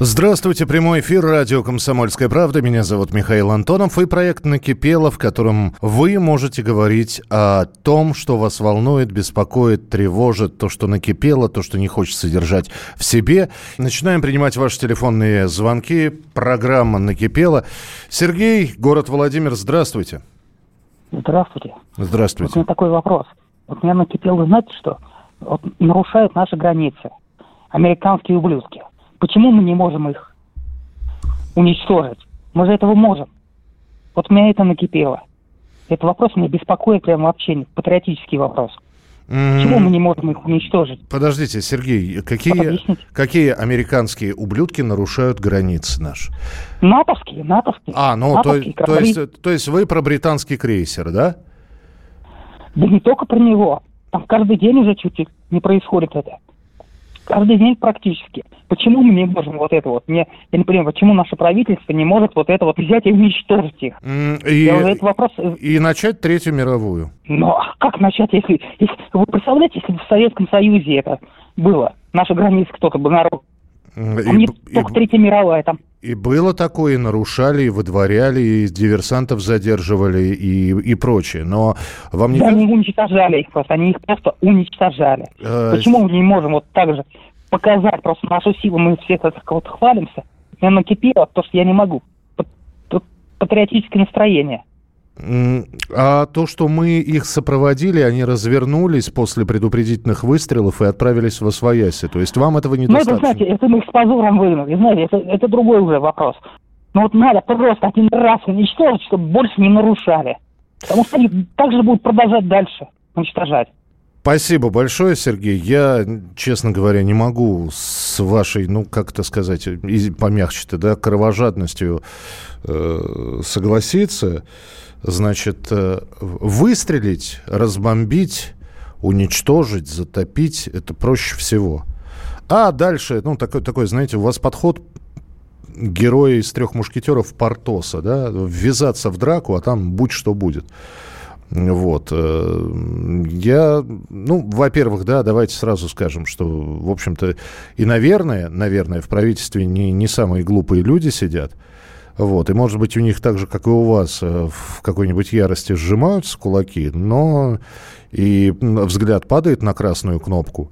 Здравствуйте, прямой эфир радио «Комсомольская правда». Меня зовут Михаил Антонов и проект «Накипело», в котором вы можете говорить о том, что вас волнует, беспокоит, тревожит, то, что накипело, то, что не хочется содержать в себе. Начинаем принимать ваши телефонные звонки. Программа «Накипело». Сергей, город Владимир, здравствуйте. Здравствуйте. Здравствуйте. Вот у меня такой вопрос. Вот меня накипело, знаете что? Вот нарушают наши границы. Американские ублюдки. Почему мы не можем их уничтожить? Мы же этого можем. Вот меня это накипело. Этот вопрос меня беспокоит прям вообще, патриотический вопрос. Почему мы не можем их уничтожить? Подождите, Сергей, какие, Объясните. какие американские ублюдки нарушают границы наши? натовские, натовские. А, ну, то, натовские то, корабли. есть, то есть вы про британский крейсер, да? Да не только про него. Там каждый день уже чуть-чуть не происходит это. Каждый день практически. Почему мы не можем вот это вот? Мне, я не понимаю, почему наше правительство не может вот это вот взять и уничтожить их? И, Я этот вопрос... э, и начать Третью мировую. Но как начать, если, если... Вы представляете, если бы в Советском Союзе это было? Наши границы кто-то бы народ... М, Там не б- только б- Третья мировая, там... и было такое, и нарушали, и выдворяли, и диверсантов задерживали, и, и прочее. Но вам не Да, они уничтожали их просто, они их просто уничтожали. Э, Почему мы не можем вот так же показать просто нашу силу, мы все так вот хвалимся, меня накипело, то, что я не могу. Патриотическое настроение. А то, что мы их сопроводили, они развернулись после предупредительных выстрелов и отправились в Освояси. То есть вам этого Ну, это, недостаточно? знаете, это мы их с позором выгнали. Знаете, это, это другой уже вопрос. Но вот надо просто один раз уничтожить, чтобы больше не нарушали. Потому что они также будут продолжать дальше уничтожать. Спасибо большое, Сергей. Я, честно говоря, не могу с вашей, ну, как это сказать, помягче-то, да, кровожадностью э, согласиться. Значит, э, выстрелить, разбомбить, уничтожить, затопить – это проще всего. А дальше, ну, такой, такой, знаете, у вас подход героя из трех мушкетеров Портоса, да, ввязаться в драку, а там будь что будет. Вот. э, Я, ну, во-первых, да, давайте сразу скажем, что, в общем-то, и, наверное, наверное, в правительстве не, не самые глупые люди сидят. Вот. И, может быть, у них так же, как и у вас, э, в какой-нибудь ярости сжимаются кулаки, но и взгляд падает на красную кнопку.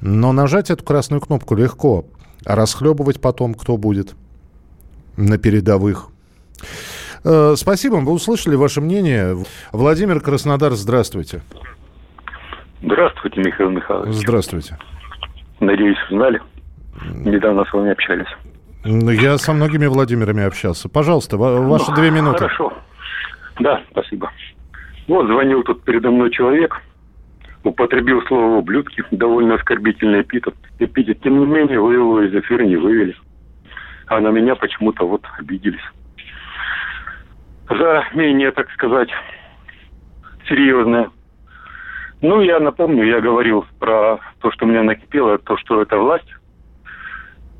Но нажать эту красную кнопку легко, а расхлебывать потом кто будет на передовых. Э, Спасибо, мы услышали ваше мнение. Владимир Краснодар, здравствуйте. Здравствуйте, Михаил Михайлович. Здравствуйте. Надеюсь, узнали. Недавно с вами общались. Ну, Я со многими Владимирами общался. Пожалуйста, ва- ваши Ну, две минуты. Хорошо. Да, спасибо. Вот звонил тут передо мной человек, употребил слово «ублюдки», довольно оскорбительный эпитет. эпитет. Тем не менее, вы его из эфира не вывели. А на меня почему-то вот обиделись. За менее, так сказать, серьезное. Ну, я напомню, я говорил про то, что меня накипело, то, что это власть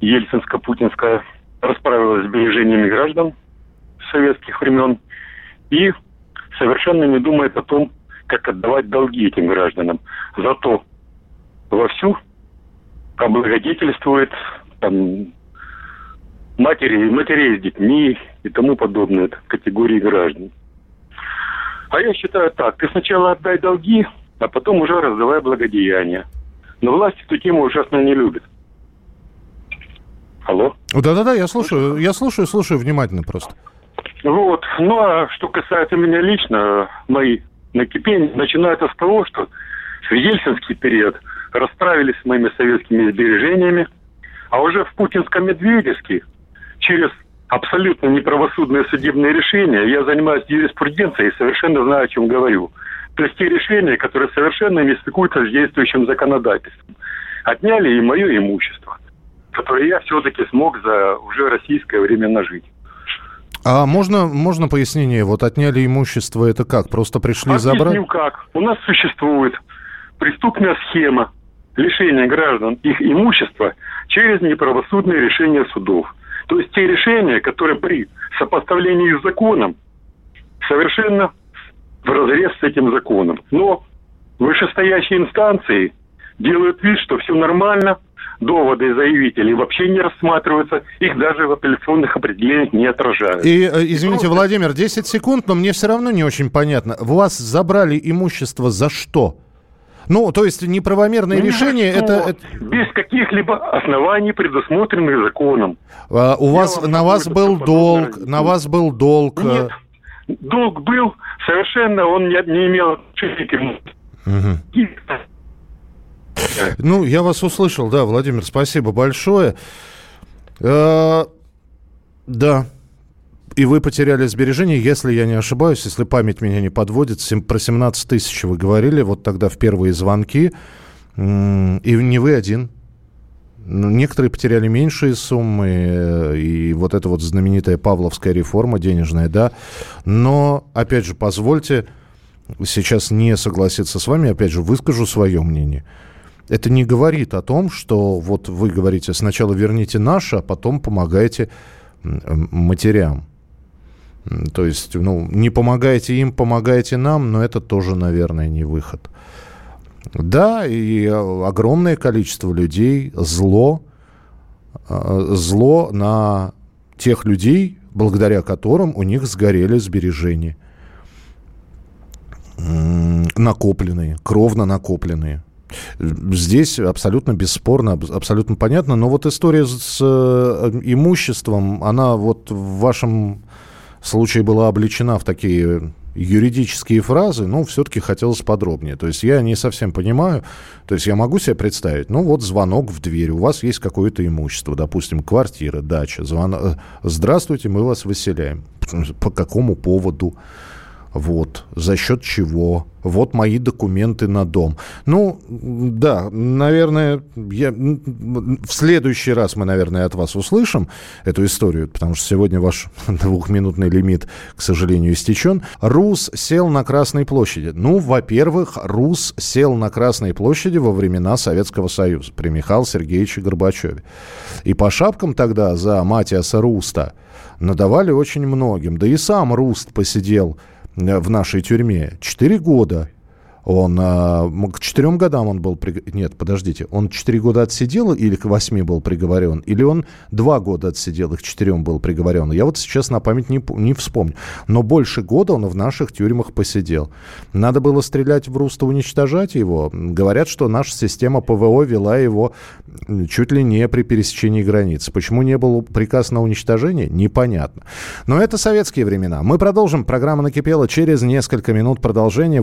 ельцинско-путинская расправилась с сбережениями граждан советских времен и совершенно не думает о том, как отдавать долги этим гражданам. Зато вовсю облагодетельствует там, матери, матерей с детьми и тому подобное категории граждан. А я считаю так, ты сначала отдай долги, а потом уже раздавай благодеяния. Но власть эту тему ужасно не любит. Алло? Да-да-да, я слушаю, я слушаю, слушаю внимательно просто. Вот. Ну, а что касается меня лично, мои накипения начинаются с того, что в ельцинский период расправились с моими советскими сбережениями, а уже в путинско-медведевский через абсолютно неправосудные судебные решения я занимаюсь юриспруденцией и совершенно знаю, о чем говорю. То есть те решения, которые совершенно не стыкуются с действующим законодательством. Отняли и мое имущество. Которые я все-таки смог за уже российское время нажить. А можно, можно пояснение? Вот отняли имущество, это как? Просто пришли Объясню забрать? как. У нас существует преступная схема лишения граждан их имущества через неправосудные решения судов. То есть те решения, которые при сопоставлении с законом совершенно в разрез с этим законом. Но вышестоящие инстанции делают вид, что все нормально, доводы заявителей вообще не рассматриваются, их даже в апелляционных определениях не отражают. И, э, извините, Владимир, 10 секунд, но мне все равно не очень понятно. Вас забрали имущество за что? Ну, то есть неправомерное за решение что, это, это без каких-либо оснований, предусмотренных законом. а, у Я вас вам на вас был долг, подробно на вас был долг. Нет, долг был совершенно, он не, не имел отношения к ему. Ну, я вас услышал, да, Владимир, спасибо большое. Э, да. И вы потеряли сбережения, если я не ошибаюсь, если память меня не подводит, про 17 тысяч вы говорили, вот тогда в первые звонки. И не вы один. Ну, Некоторые потеряли меньшие суммы, э, и вот эта вот знаменитая Павловская реформа денежная, да. Но, опять же, позвольте сейчас не согласиться с вами, опять же, выскажу свое мнение. Это не говорит о том, что вот вы говорите, сначала верните наше, а потом помогайте матерям. То есть, ну, не помогайте им, помогайте нам, но это тоже, наверное, не выход. Да, и огромное количество людей, зло, э, зло на тех людей, благодаря которым у них сгорели сбережения. Накопленные, кровно накопленные. Здесь абсолютно бесспорно, аб- абсолютно понятно. Но вот история с э, имуществом, она вот в вашем случае была обличена в такие юридические фразы, ну, все-таки хотелось подробнее. То есть я не совсем понимаю, то есть я могу себе представить, ну, вот звонок в дверь, у вас есть какое-то имущество, допустим, квартира, дача, звон... э, здравствуйте, мы вас выселяем. По какому поводу? Вот, за счет чего? Вот мои документы на дом. Ну, да, наверное, я, в следующий раз мы, наверное, от вас услышим эту историю, потому что сегодня ваш двухминутный лимит, к сожалению, истечен. Рус сел на Красной площади. Ну, во-первых, Рус сел на Красной площади во времена Советского Союза при Михаиле Сергеевиче Горбачеве. И по шапкам тогда за Матиаса Руста надавали очень многим. Да и сам Руст посидел в нашей тюрьме. Четыре года. Он м, к четырем годам он был... приг- Нет, подождите. Он четыре года отсидел или к восьми был приговорен? Или он два года отсидел и к четырем был приговорен? Я вот сейчас на память не, не вспомню. Но больше года он в наших тюрьмах посидел. Надо было стрелять в Руста, уничтожать его. Говорят, что наша система ПВО вела его чуть ли не при пересечении границ. Почему не был приказ на уничтожение? Непонятно. Но это советские времена. Мы продолжим. Программа накипела через несколько минут продолжения.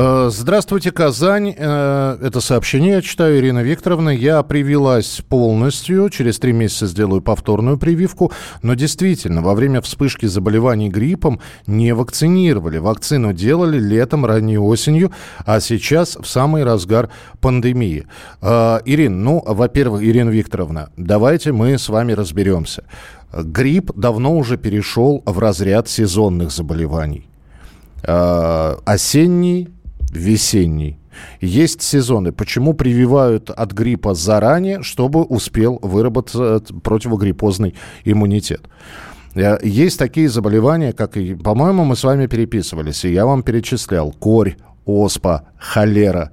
Э, Здравствуйте, Казань. Э, Это сообщение я читаю, Ирина Викторовна. Я привилась полностью. Через три месяца сделаю повторную прививку. Но действительно, во время вспышки заболеваний гриппом не вакцинировали. Вакцину делали летом, ранней осенью, а сейчас в самый разгар пандемии. Э, Ирин, ну, во-первых, Ирина Викторовна, давайте мы с вами разберемся. Грипп давно уже перешел в разряд сезонных заболеваний. Осенний, весенний. Есть сезоны. Почему прививают от гриппа заранее, чтобы успел выработать противогриппозный иммунитет? Э, Есть такие заболевания, как и, по-моему, мы с вами переписывались, и я вам перечислял. Корь, оспа, холера.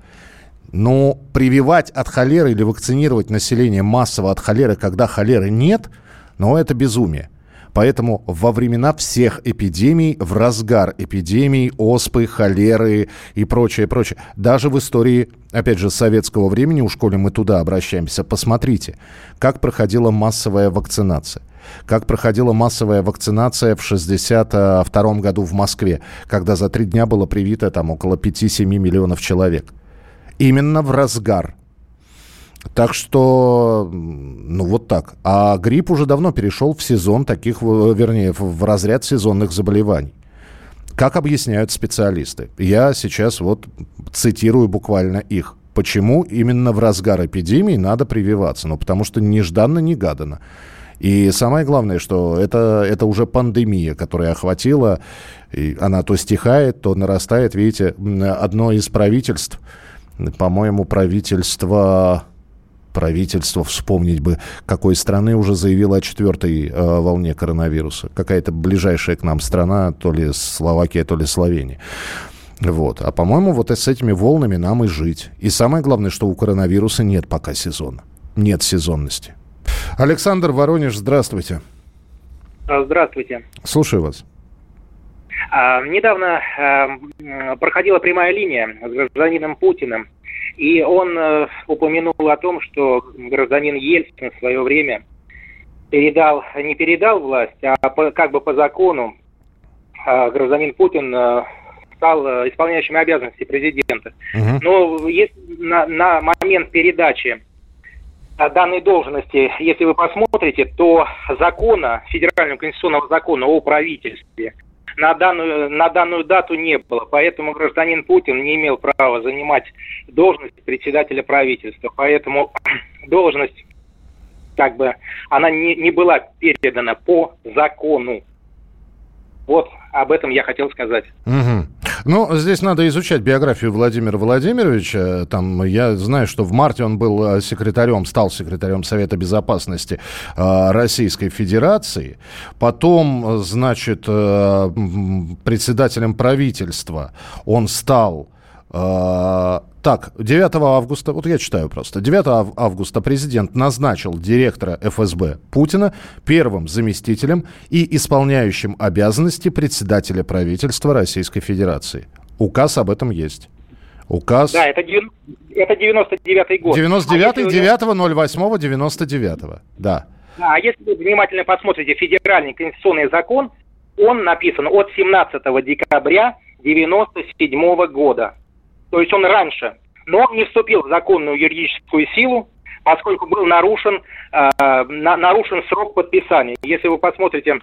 Но прививать от холеры или вакцинировать население массово от холеры, когда холеры нет, ну, это безумие. Поэтому во времена всех эпидемий, в разгар эпидемий, оспы, холеры и прочее, прочее, даже в истории, опять же, советского времени, у школе мы туда обращаемся, посмотрите, как проходила массовая вакцинация. Как проходила массовая вакцинация в 1962 году в Москве, когда за три дня было привито там около 5-7 миллионов человек. Именно в разгар так что, ну вот так. А грипп уже давно перешел в сезон таких, вернее, в разряд сезонных заболеваний. Как объясняют специалисты? Я сейчас вот цитирую буквально их. Почему именно в разгар эпидемии надо прививаться? Ну, потому что нежданно-негаданно. И самое главное, что это, это уже пандемия, которая охватила, и она то стихает, то нарастает. Видите, одно из правительств, по-моему, правительство правительство, вспомнить бы, какой страны уже заявило о четвертой э, волне коронавируса. Какая-то ближайшая к нам страна, то ли Словакия, то ли Словения. Вот. А по-моему, вот с этими волнами нам и жить. И самое главное, что у коронавируса нет пока сезона. Нет сезонности. Александр Воронеж, здравствуйте. А, здравствуйте. Слушаю вас. А, недавно а, проходила прямая линия с гражданином Путиным. И он э, упомянул о том, что гражданин Ельцин в свое время передал, не передал власть, а по, как бы по закону э, гражданин Путин э, стал э, исполняющим обязанности президента. Угу. Но если на, на момент передачи э, данной должности, если вы посмотрите, то закона, федерального конституционного закона о правительстве на данную, на данную дату не было. Поэтому гражданин Путин не имел права занимать должность председателя правительства. Поэтому должность, как бы, она не, не была передана по закону. Вот об этом я хотел сказать. Угу. Ну, здесь надо изучать биографию Владимира Владимировича. Там я знаю, что в марте он был э, секретарем, стал секретарем Совета Безопасности э, Российской Федерации. Потом, значит, э, председателем правительства он стал так, 9 августа, вот я читаю просто, 9 августа президент назначил директора ФСБ Путина первым заместителем и исполняющим обязанности председателя правительства Российской Федерации. Указ об этом есть. Указ... Да, это, это 99-й год. 99-й, а 9 08 99 да. Да, а если вы внимательно посмотрите федеральный конституционный закон, он написан от 17 декабря 97 года то есть он раньше, но не вступил в законную юридическую силу, поскольку был нарушен, э, на, нарушен срок подписания. Если вы посмотрите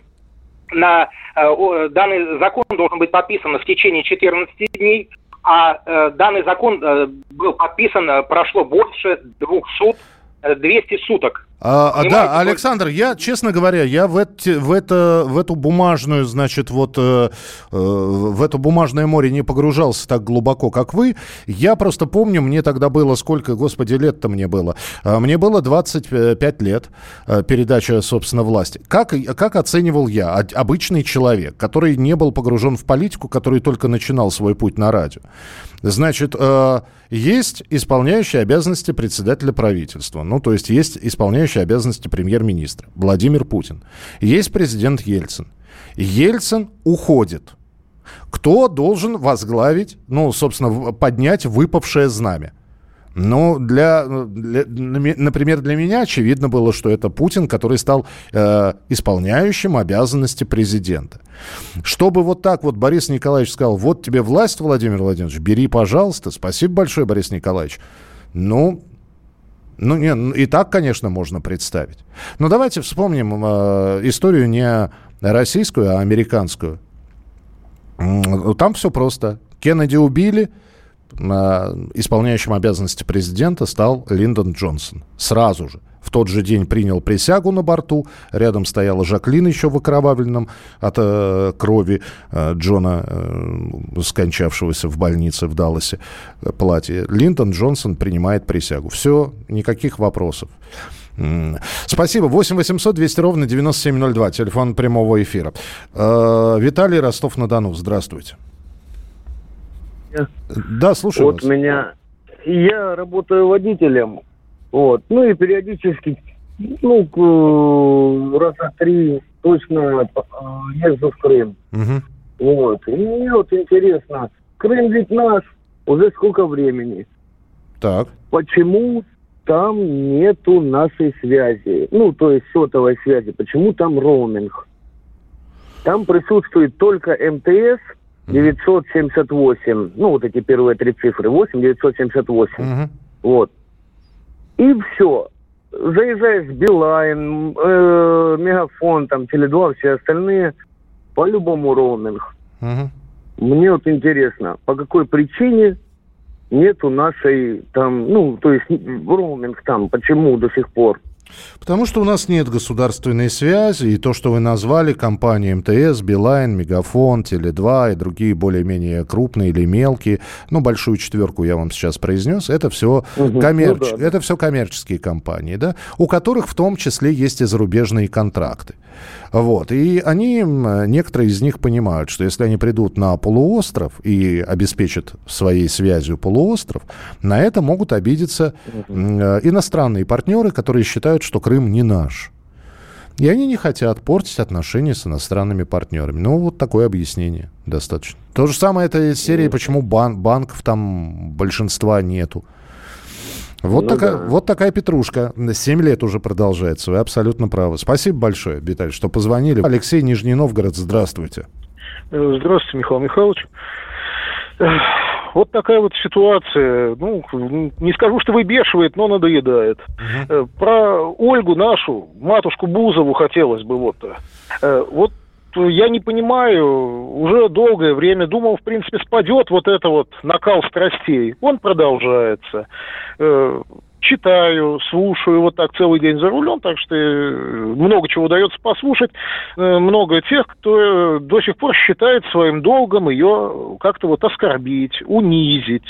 на э, данный закон должен быть подписан в течение 14 дней, а э, данный закон э, был подписан, э, прошло больше двух суток, 200 суток. А, а да, Александр, я, честно говоря, я в, эти, в, это, в эту бумажную, значит, вот э, э, в это бумажное море не погружался так глубоко, как вы. Я просто помню, мне тогда было сколько, господи, лет-то мне было. А, мне было 25 лет, э, передача, собственно, власти. Как, как оценивал я, обычный человек, который не был погружен в политику, который только начинал свой путь на радио? Значит, э, есть исполняющий обязанности председателя правительства, ну, то есть есть исполняющий исполняющий обязанности премьер-министра Владимир Путин. Есть президент Ельцин. Ельцин уходит. Кто должен возглавить, ну, собственно, поднять выпавшее знамя? Ну, для, для, например, для меня очевидно было, что это Путин, который стал э, исполняющим обязанности президента. Чтобы вот так вот Борис Николаевич сказал, вот тебе власть, Владимир Владимирович, бери, пожалуйста. Спасибо большое, Борис Николаевич. Ну, ну, не, ну, и так, конечно, можно представить. Но давайте вспомним э, историю не российскую, а американскую. Там все просто. Кеннеди убили, э, исполняющим обязанности президента стал Линдон Джонсон. Сразу же в тот же день принял присягу на борту. Рядом стояла Жаклин еще в окровавленном от э, крови э, Джона, э, скончавшегося в больнице в Далласе, э, платье. Линдон Джонсон принимает присягу. Все, никаких вопросов. Спасибо. 8 800 200 ровно 9702. Телефон прямого эфира. Э, Виталий Ростов-на-Дону. Здравствуйте. Да, слушаю Вот вас. меня я работаю водителем, вот, ну и периодически, ну, к- раза три точно э, езжу в Крым. Мгм. Вот. И мне вот интересно, Крым ведь наш уже сколько времени. Так. Почему там нету нашей связи? Ну, то есть сотовой связи. Почему там роуминг? Там присутствует только МТС 978. Ну, вот эти первые три цифры. 8 978. Мгм. Вот. И все. Заезжаешь в Билайн, э, Мегафон, там, Теле2, все остальные, по-любому роуминг. Мгм. Мне вот интересно, по какой причине нету нашей там, ну, то есть роуминг там, почему до сих пор? Потому что у нас нет государственной связи, и то, что вы назвали, компании МТС, Билайн, Мегафон, Теле2 и другие более-менее крупные или мелкие, ну, большую четверку я вам сейчас произнес, это все, коммерч... Ну да. это все коммерческие компании, да, у которых в том числе есть и зарубежные контракты. Вот. И они, некоторые из них понимают, что если они придут на полуостров и обеспечат своей связью полуостров, на это могут обидеться э, иностранные партнеры, которые считают, что Крым не наш. И они не хотят портить отношения с иностранными партнерами. Ну, вот такое объяснение достаточно. То же самое это серии, почему бан- банков там большинства нету. Вот, Ну такая, да. вот такая петрушка. Семь лет уже продолжается. Вы абсолютно правы. Спасибо большое, Виталий, что позвонили. Алексей Нижний Новгород, здравствуйте. Здравствуйте, Михаил Михайлович. Вот такая вот ситуация. Ну, не скажу, что выбешивает, но надоедает. Э, Про Ольгу нашу, матушку Бузову хотелось бы вот. э, Вот я не понимаю, уже долгое время думал, в принципе, спадет вот это вот накал страстей. Он продолжается. Читаю, слушаю вот так целый день за рулем, так что э, много чего удается послушать. Э, Много тех, кто э, до сих пор считает своим долгом ее как-то вот оскорбить, унизить.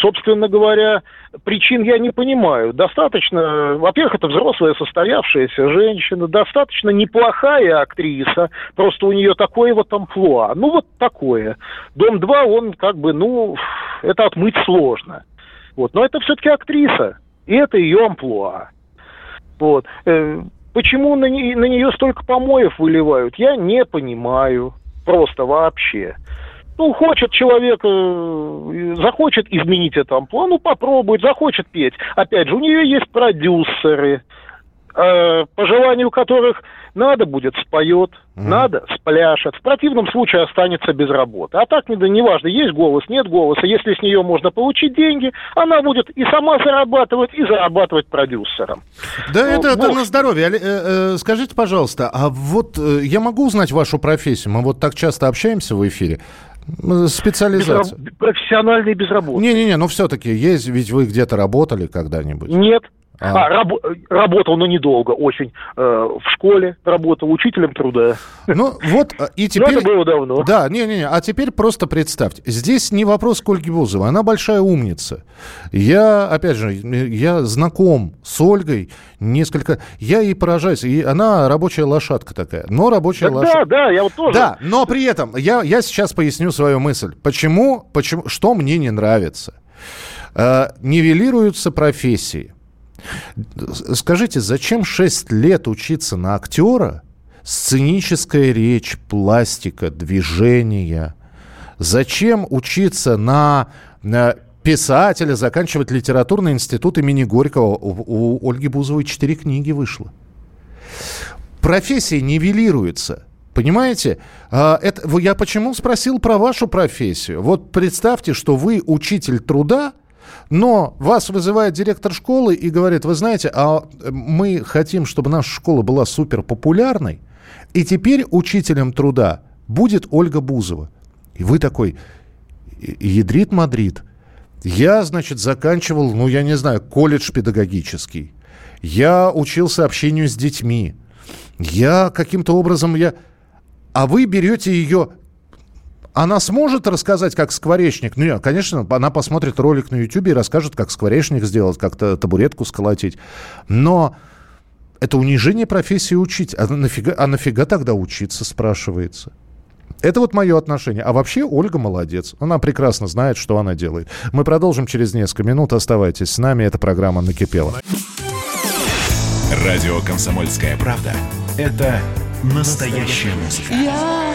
Собственно говоря, причин я не понимаю. Достаточно, во-первых, это взрослая состоявшаяся женщина, достаточно неплохая актриса, просто у нее такое вот амплуа. Ну, вот такое. Дом-2, он как бы, ну, это отмыть сложно. Вот. Но это все-таки актриса, и это ее амплуа. Вот. Э, Почему на, не- на нее столько помоев выливают, я не понимаю. Просто вообще. Ну, хочет человек, э, захочет изменить это амплуа, ну, попробует, захочет петь. Опять же, у нее есть продюсеры, э, по желанию которых надо будет споет, надо спляшет. В противном случае останется без работы. А так, не, да неважно, есть голос, нет голоса. Если с нее можно получить деньги, она будет и сама зарабатывать, и зарабатывать продюсером. Да, Ну, это, это бог на здоровье. Э, э, скажите, пожалуйста, а вот э, я могу узнать вашу профессию? Мы вот так часто общаемся в эфире. Специализация. Безраб- Профессиональный безработный. Не-не-не, ну все-таки есть, ведь вы где-то работали когда-нибудь. Нет. А. А, рабо- работал, но недолго, очень. Э, в школе работал учителем труда. Ну вот, э, и Но теперь... это было давно. Да, не-не-не, а теперь просто представьте. Здесь не вопрос к Ольге Бузовой, она большая умница. Я, опять же, я знаком с Ольгой несколько... Я ей поражаюсь, и она рабочая лошадка такая, но рабочая Так лошадка. да, да, я вот тоже. Да, но при этом я, я сейчас поясню свою мысль. Почему, почему, что мне не нравится? Э, нивелируются профессии. Скажите, зачем 6 лет учиться на актера? Сценическая речь, пластика, движения. Зачем учиться на, на писателя, заканчивать литературный институт имени Горького? У, у Ольги Бузовой четыре книги вышло профессия нивелируется. Понимаете? А, Это, я почему спросил про вашу профессию? Вот представьте, что вы учитель труда, но вас вызывает директор школы и говорит, вы знаете, а мы хотим, чтобы наша школа была супер популярной, и теперь учителем труда будет Ольга Бузова. И вы такой, «И- ядрит Мадрид. Я, значит, заканчивал, ну, я не знаю, колледж педагогический. Я учился общению с детьми. Я каким-то образом, я... А вы берете ее... Она сможет рассказать, как скворечник? Ну, нет, конечно, она посмотрит ролик на YouTube и расскажет, как скворечник сделать, как-то табуретку сколотить. Но это унижение профессии учить. А нафига, а нафига тогда учиться, спрашивается? Это вот мое отношение. А вообще Ольга молодец. Она прекрасно знает, что она делает. Мы продолжим через несколько минут. Оставайтесь с нами. Эта программа «Накипела». Радио «Комсомольская правда» — это настоящая музыка. Я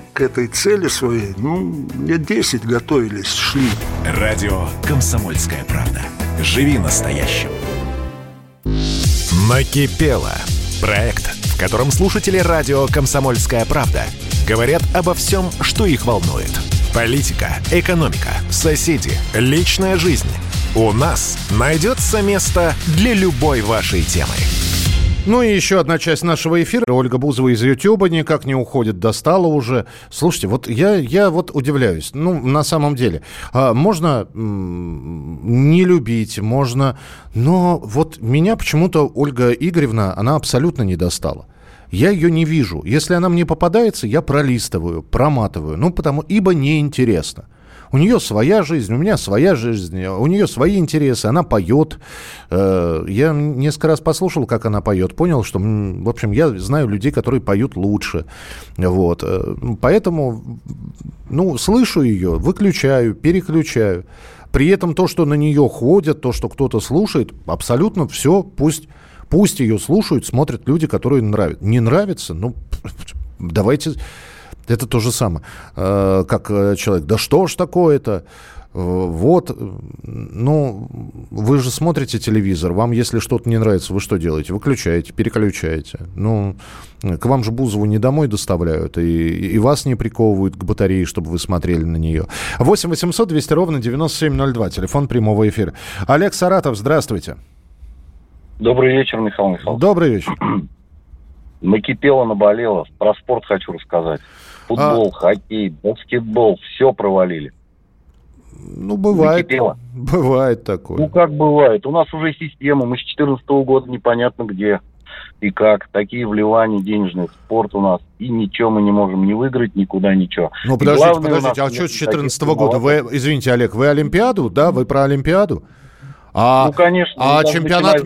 к этой цели своей, ну, лет 10 готовились, шли. Радио «Комсомольская правда». Живи настоящим. Накипело. Проект, в котором слушатели радио «Комсомольская правда» говорят обо всем, что их волнует. Политика, экономика, соседи, личная жизнь. У нас найдется место для любой вашей темы. Ну и еще одна часть нашего эфира. Ольга Бузова из Ютьюба никак не уходит, достала уже. Слушайте, вот я, я вот удивляюсь. Ну, на самом деле, а, можно не любить, можно... Но вот меня почему-то Ольга Игоревна, она абсолютно не достала. Я ее не вижу. Если она мне попадается, я пролистываю, проматываю. Ну, потому, ибо неинтересно. У нее своя жизнь, у меня своя жизнь, у нее свои интересы, она поет. Э, Я несколько раз послушал, как она поет, понял, что, в общем, я знаю людей, которые поют лучше. Вот. Э, Поэтому, ну, слышу ее, выключаю, переключаю. При этом то, что на нее ходят, то, что кто-то слушает, абсолютно все, пусть, пусть ее слушают, смотрят люди, которые нравятся. Не нравится, ну, давайте... Это то же самое, э, как э, человек, да что ж такое-то? Э, Вот, ну, вы же смотрите телевизор, вам, если что-то не нравится, вы что делаете? Выключаете, переключаете. Ну, к вам же Бузову не домой доставляют, и, и вас не приковывают к батарее, чтобы вы смотрели на нее. 8 800 200 ровно 9702, телефон прямого эфира. Олег Саратов, здравствуйте. Добрый вечер, Михаил Михайлович. Добрый вечер. Накипело, наболело. Про спорт хочу рассказать. Футбол, хоккей, баскетбол, все провалили. Ну, бывает. Накипело. Бывает такое. Ну, как бывает. У нас уже система, мы с 2014 года непонятно где и как. Такие вливания денежные в спорт у нас. И ничего мы не можем не выиграть, никуда ничего. Ну, подождите, главное подождите, а что с 2014 никаких года? Вы, извините, Олег, вы Олимпиаду, да? Вы про Олимпиаду? А, Ну, конечно, а чемпионат,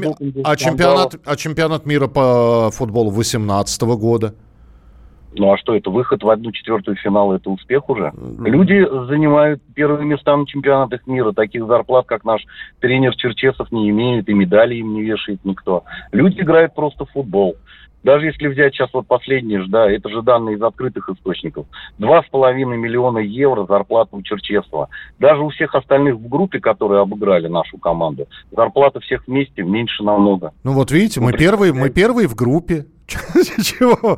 а, чемпионат, а чемпионат мира по футболу 2018 года? Ну а что это, выход в одну четвертую финала, это успех уже? Люди занимают первые места на чемпионатах мира, таких зарплат, как наш тренер Черчесов не имеет, и медали им не вешает никто. Люди играют просто в футбол. Даже если взять сейчас вот последние да, это же данные из открытых источников. Два с половиной миллиона евро зарплата у Черчесова. Даже у всех остальных в группе, которые обыграли нашу команду, зарплата всех вместе меньше намного. Ну вот видите, мы первые, мы первые в группе. Чего?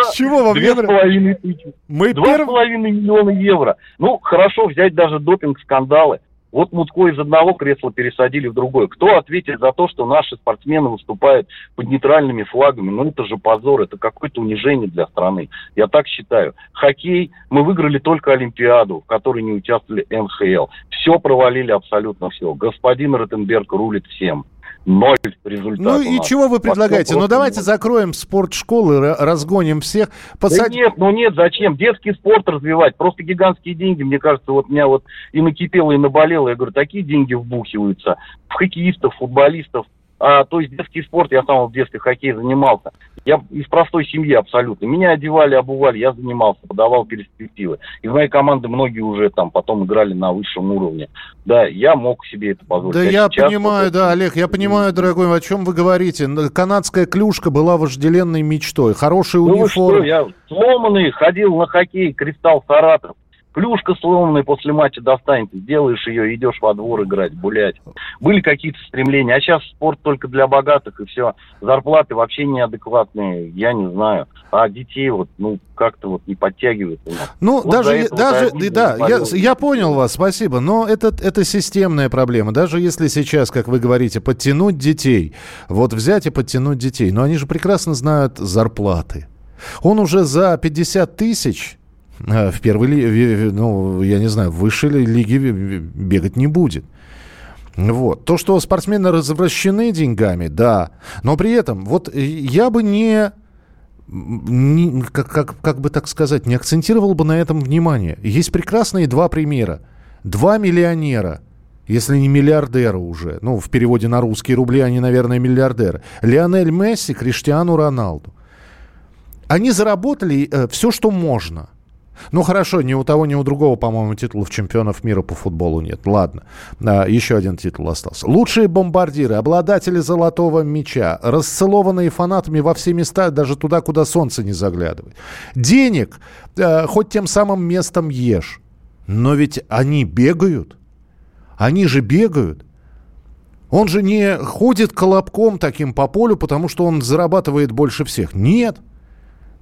С чего вам Две с половиной тысячи. Два с половиной миллиона евро. Ну, хорошо взять даже допинг-скандалы. Вот Мутко из одного кресла пересадили в другое. Кто ответит за то, что наши спортсмены выступают под нейтральными флагами? Ну, это же позор, это какое-то унижение для страны. Я так считаю. Хоккей, мы выиграли только Олимпиаду, в которой не участвовали НХЛ. Все провалили абсолютно все. Господин Ротенберг рулит всем. Ноль результатов. Ну и чего вы предлагаете? Ну давайте ноль. закроем спортшколы, ра- разгоним всех, Да посадим... нет, ну нет, зачем? Детский спорт развивать. Просто гигантские деньги. Мне кажется, вот меня вот и накипело, и наболело. Я говорю, такие деньги вбухиваются в хоккеистов, футболистов. А, то есть детский спорт, я сам в детстве хоккей занимался. Я из простой семьи абсолютно. Меня одевали, обували, я занимался, подавал перспективы. Из моей команды многие уже там потом играли на высшем уровне. Да, я мог себе это позволить. Да А я понимаю, вот- да, Олег, я понимаю, дорогой, о чем вы говорите. Канадская клюшка была вожделенной мечтой. Хороший Ну вы униформ. что, я сломанный, ходил на хоккей, Кристалл Саратов. Клюшка сломанная после матча достанется, сделаешь ее, идешь во двор играть, гулять. Были какие-то стремления, а сейчас спорт только для богатых и все. Зарплаты вообще неадекватные, я не знаю. А детей вот, ну, как-то вот не подтягивают. Ну, Вот даже, вот даже, да, я, я понял вас, спасибо, но это, это системная проблема. Даже если сейчас, как вы говорите, подтянуть детей, вот взять и подтянуть детей, но они же прекрасно знают зарплаты. Он уже за 50 тысяч, в первой лиге, ну, я не знаю, в высшей лиге бегать не будет. Вот. То, что спортсмены развращены деньгами, да. Но при этом, вот я бы не, не как, как, как бы так сказать, не акцентировал бы на этом внимание. Есть прекрасные два примера. Два миллионера, если не миллиардера уже, ну, в переводе на русские рубли они, наверное, миллиардеры. Лионель Месси, Криштиану Роналду. Они заработали э, все, что можно. Ну хорошо, ни у того, ни у другого, по-моему, титулов чемпионов мира по футболу нет. Ладно, а, еще один титул остался. Лучшие бомбардиры, обладатели золотого мяча, расцелованные фанатами во все места, даже туда, куда солнце не заглядывает. Денег, а, хоть тем самым местом ешь. Но ведь они бегают. Они же бегают. Он же не ходит колобком таким по полю, потому что он зарабатывает больше всех. Нет.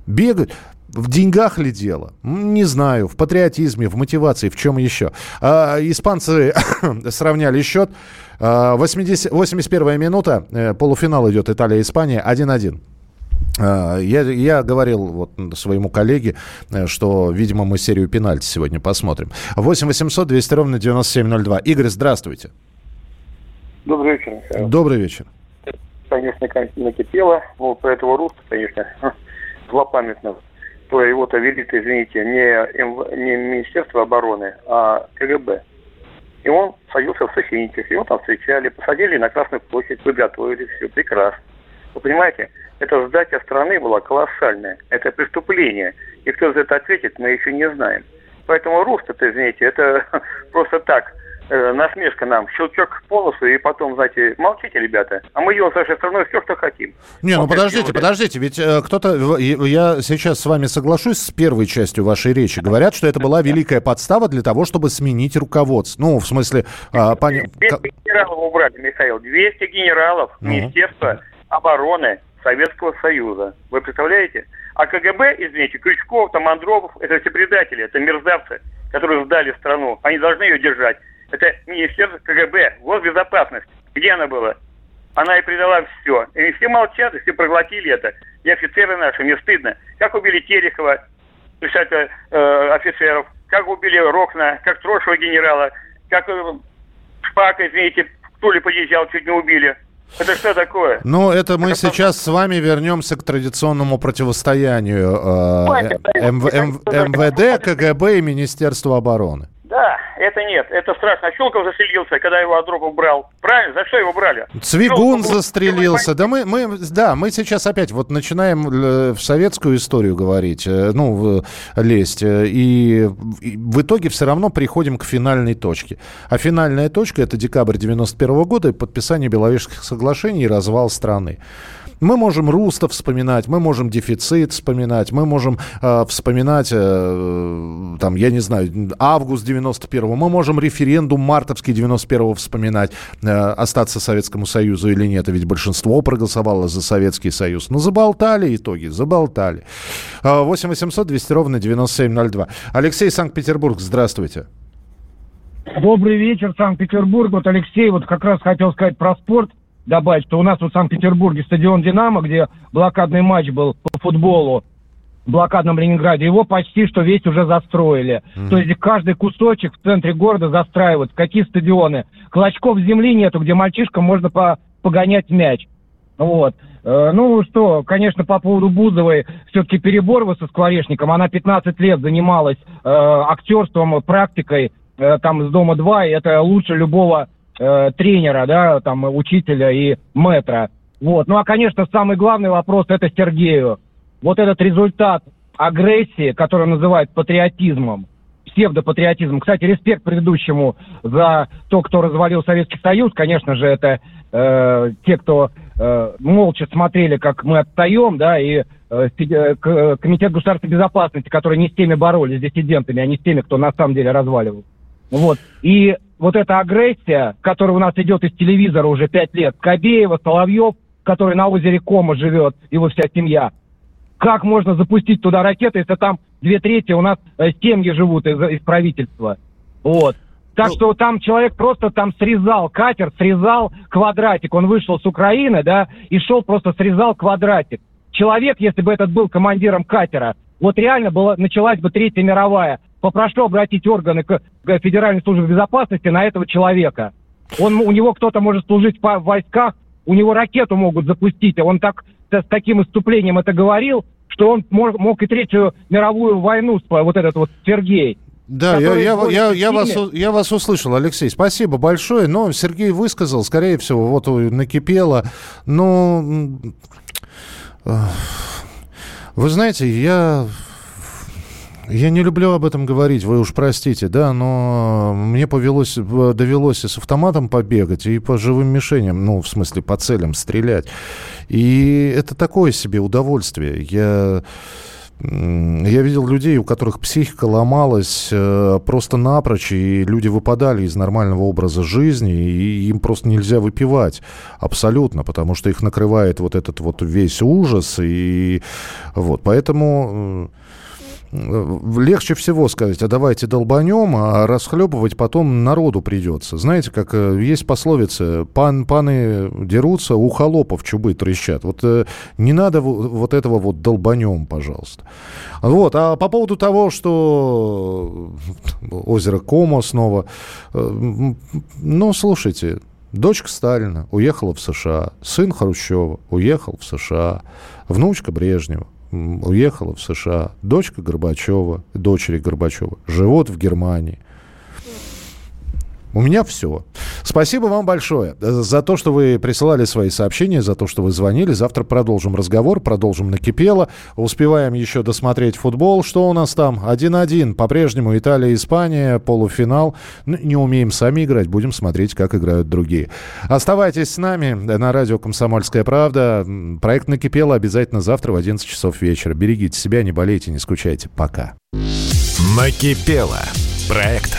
Бегают. В деньгах ли дело? Не знаю. В патриотизме, в мотивации, в чем еще? А, испанцы сравняли счет. А, 80, 81 минута. Э, полуфинал идет Италия-Испания 1-1. А, я, я говорил вот своему коллеге, э, что, видимо, мы серию пенальти сегодня посмотрим. 8 800 200 ровно 9702. Игорь, здравствуйте. Добрый вечер, Михаил. Добрый вечер. Конечно, накипело. Ну, по этого руста, конечно, злопамятно то его-то велит, извините, не, не Министерство обороны, а КГБ. И он садился в Сахиничах, его там встречали, посадили на Красную площадь, подготовили, все прекрасно. Вы понимаете, эта сдача страны была колоссальная. Это преступление. И кто за это ответит, мы еще не знаем. Поэтому руст это, извините, это просто так – э, насмешка нам, щелчок полосу, и потом, знаете, молчите, ребята, а мы ее с нашей страной все, что хотим. Не, ну подождите, подождите, ведь э, кто-то, я сейчас с вами соглашусь с первой частью вашей речи, говорят, что это была великая подстава для того, чтобы сменить руководство. Ну, в смысле... Э, пон... 200 генералов убрали, Михаил, 200 генералов ну. Министерства обороны Советского Союза. Вы представляете? А КГБ, извините, Крючков, там Андропов, это все предатели, это мерзавцы, которые сдали страну. Они должны ее держать. Это Министерство КГБ, госбезопасность. Где она была? Она и предала все. И все молчат, и все проглотили это. И офицеры наши, мне стыдно. Как убили Терехова, это, э, офицеров, как убили Рокна, как Трошева генерала, как э, Шпака, извините, Туле подъезжал, чуть не убили. Это что такое? Ну, это мы это сейчас с вами вернемся к традиционному противостоянию э, МВД, КГБ и Министерству обороны. Да, это нет, это страшно. А Щелков застрелился, когда его Андропов брал. Правильно? За что его брали? Цвигун Щелков застрелился. Да мы, мы, да, мы сейчас опять вот начинаем э, в советскую историю говорить, э, ну, лезть. Э, и, и в итоге все равно приходим к финальной точке. А финальная точка – это декабрь 91 года и подписание Беловежских соглашений и развал страны. Мы можем Руста вспоминать, мы можем дефицит вспоминать, мы можем э, вспоминать, э, там, я не знаю, август 91-го, мы можем референдум мартовский 91-го вспоминать, э, остаться Советскому Союзу или нет, ведь большинство проголосовало за Советский Союз. Ну, заболтали итоги, заболтали. 8 800 200 ровно 9702. Алексей Санкт-Петербург, здравствуйте. Добрый вечер, Санкт-Петербург. Вот Алексей вот как раз хотел сказать про спорт добавить, что у нас в Санкт-Петербурге стадион «Динамо», где блокадный матч был по футболу, в блокадном Ленинграде, его почти что весь уже застроили. Mm-hmm. То есть каждый кусочек в центре города застраивают. Какие стадионы? Клочков земли нету, где мальчишкам можно по погонять мяч. Вот. Э, ну что, конечно, по поводу Бузовой, все-таки перебор со скворечником. Она 15 лет занималась э, актерством, практикой э, там с Дома-2, и это лучше любого э, тренера, да, там, учителя и метра. Вот. Ну, а, конечно, самый главный вопрос – это Сергею. Вот этот результат агрессии, который называют патриотизмом, псевдопатриотизмом. Кстати, респект предыдущему за то, кто развалил Советский Союз. Конечно же, это э, те, кто э, молча смотрели, как мы отстаем, да, и э, э Комитет государственной безопасности, который не с теми боролись, с диссидентами, а не с теми, кто на самом деле разваливал. Вот. И вот эта агрессия, которая у нас идет из телевизора уже пять лет, Кобеева, Соловьев, который на озере Кома живет, его вся семья, как можно запустить туда ракеты, если там две трети у нас э, семьи живут из, из правительства? Вот. Так ну, что там человек просто там срезал катер, срезал квадратик. Он вышел с Украины, да, и шел просто срезал квадратик. Человек, если бы этот был командиром катера, вот реально была, началась бы Третья мировая. Попрошу обратить органы к, Федеральной службе безопасности на этого человека. Он, у него кто-то может служить в войсках, у него ракету могут запустить. Он так с таким выступлением это говорил, что он мог, мог и Третью мировую войну, вот этот вот Сергей. Да, я, я, я, я, вас, я вас услышал, Алексей. Спасибо большое. Но Сергей высказал, скорее всего, вот накипело. Ну, вы знаете, я я не люблю об этом говорить, вы уж простите, да, но мне повелось, довелось и с автоматом побегать, и по живым мишеням, ну, в смысле, по целям стрелять. И это такое себе удовольствие. Я... Я видел людей, у которых психика ломалась э, просто напрочь, и люди выпадали из нормального образа жизни, и им просто нельзя выпивать абсолютно, потому что их накрывает вот этот вот весь ужас, и вот, поэтому легче всего сказать, а давайте долбанем, а расхлебывать потом народу придется. Знаете, как э, есть пословица, пан, паны дерутся, у холопов чубы трещат. Вот э, не надо вот этого вот долбанем, пожалуйста. Вот, а по поводу того, что озеро Комо снова, э, ну, слушайте, Дочка Сталина уехала в США, сын Хрущева уехал в США, внучка Брежнева уехала в США. Дочка Горбачева, дочери Горбачева, живут в Германии. У меня все. Спасибо вам большое за то, что вы присылали свои сообщения, за то, что вы звонили. Завтра продолжим разговор, продолжим накипело. Успеваем еще досмотреть футбол. Что у нас там? 1-1. По-прежнему Италия, Испания, полуфинал. Не умеем сами играть, будем смотреть, как играют другие. Оставайтесь с нами на радио «Комсомольская правда». Проект накипело обязательно завтра в 11 часов вечера. Берегите себя, не болейте, не скучайте. Пока. Накипело. Проект,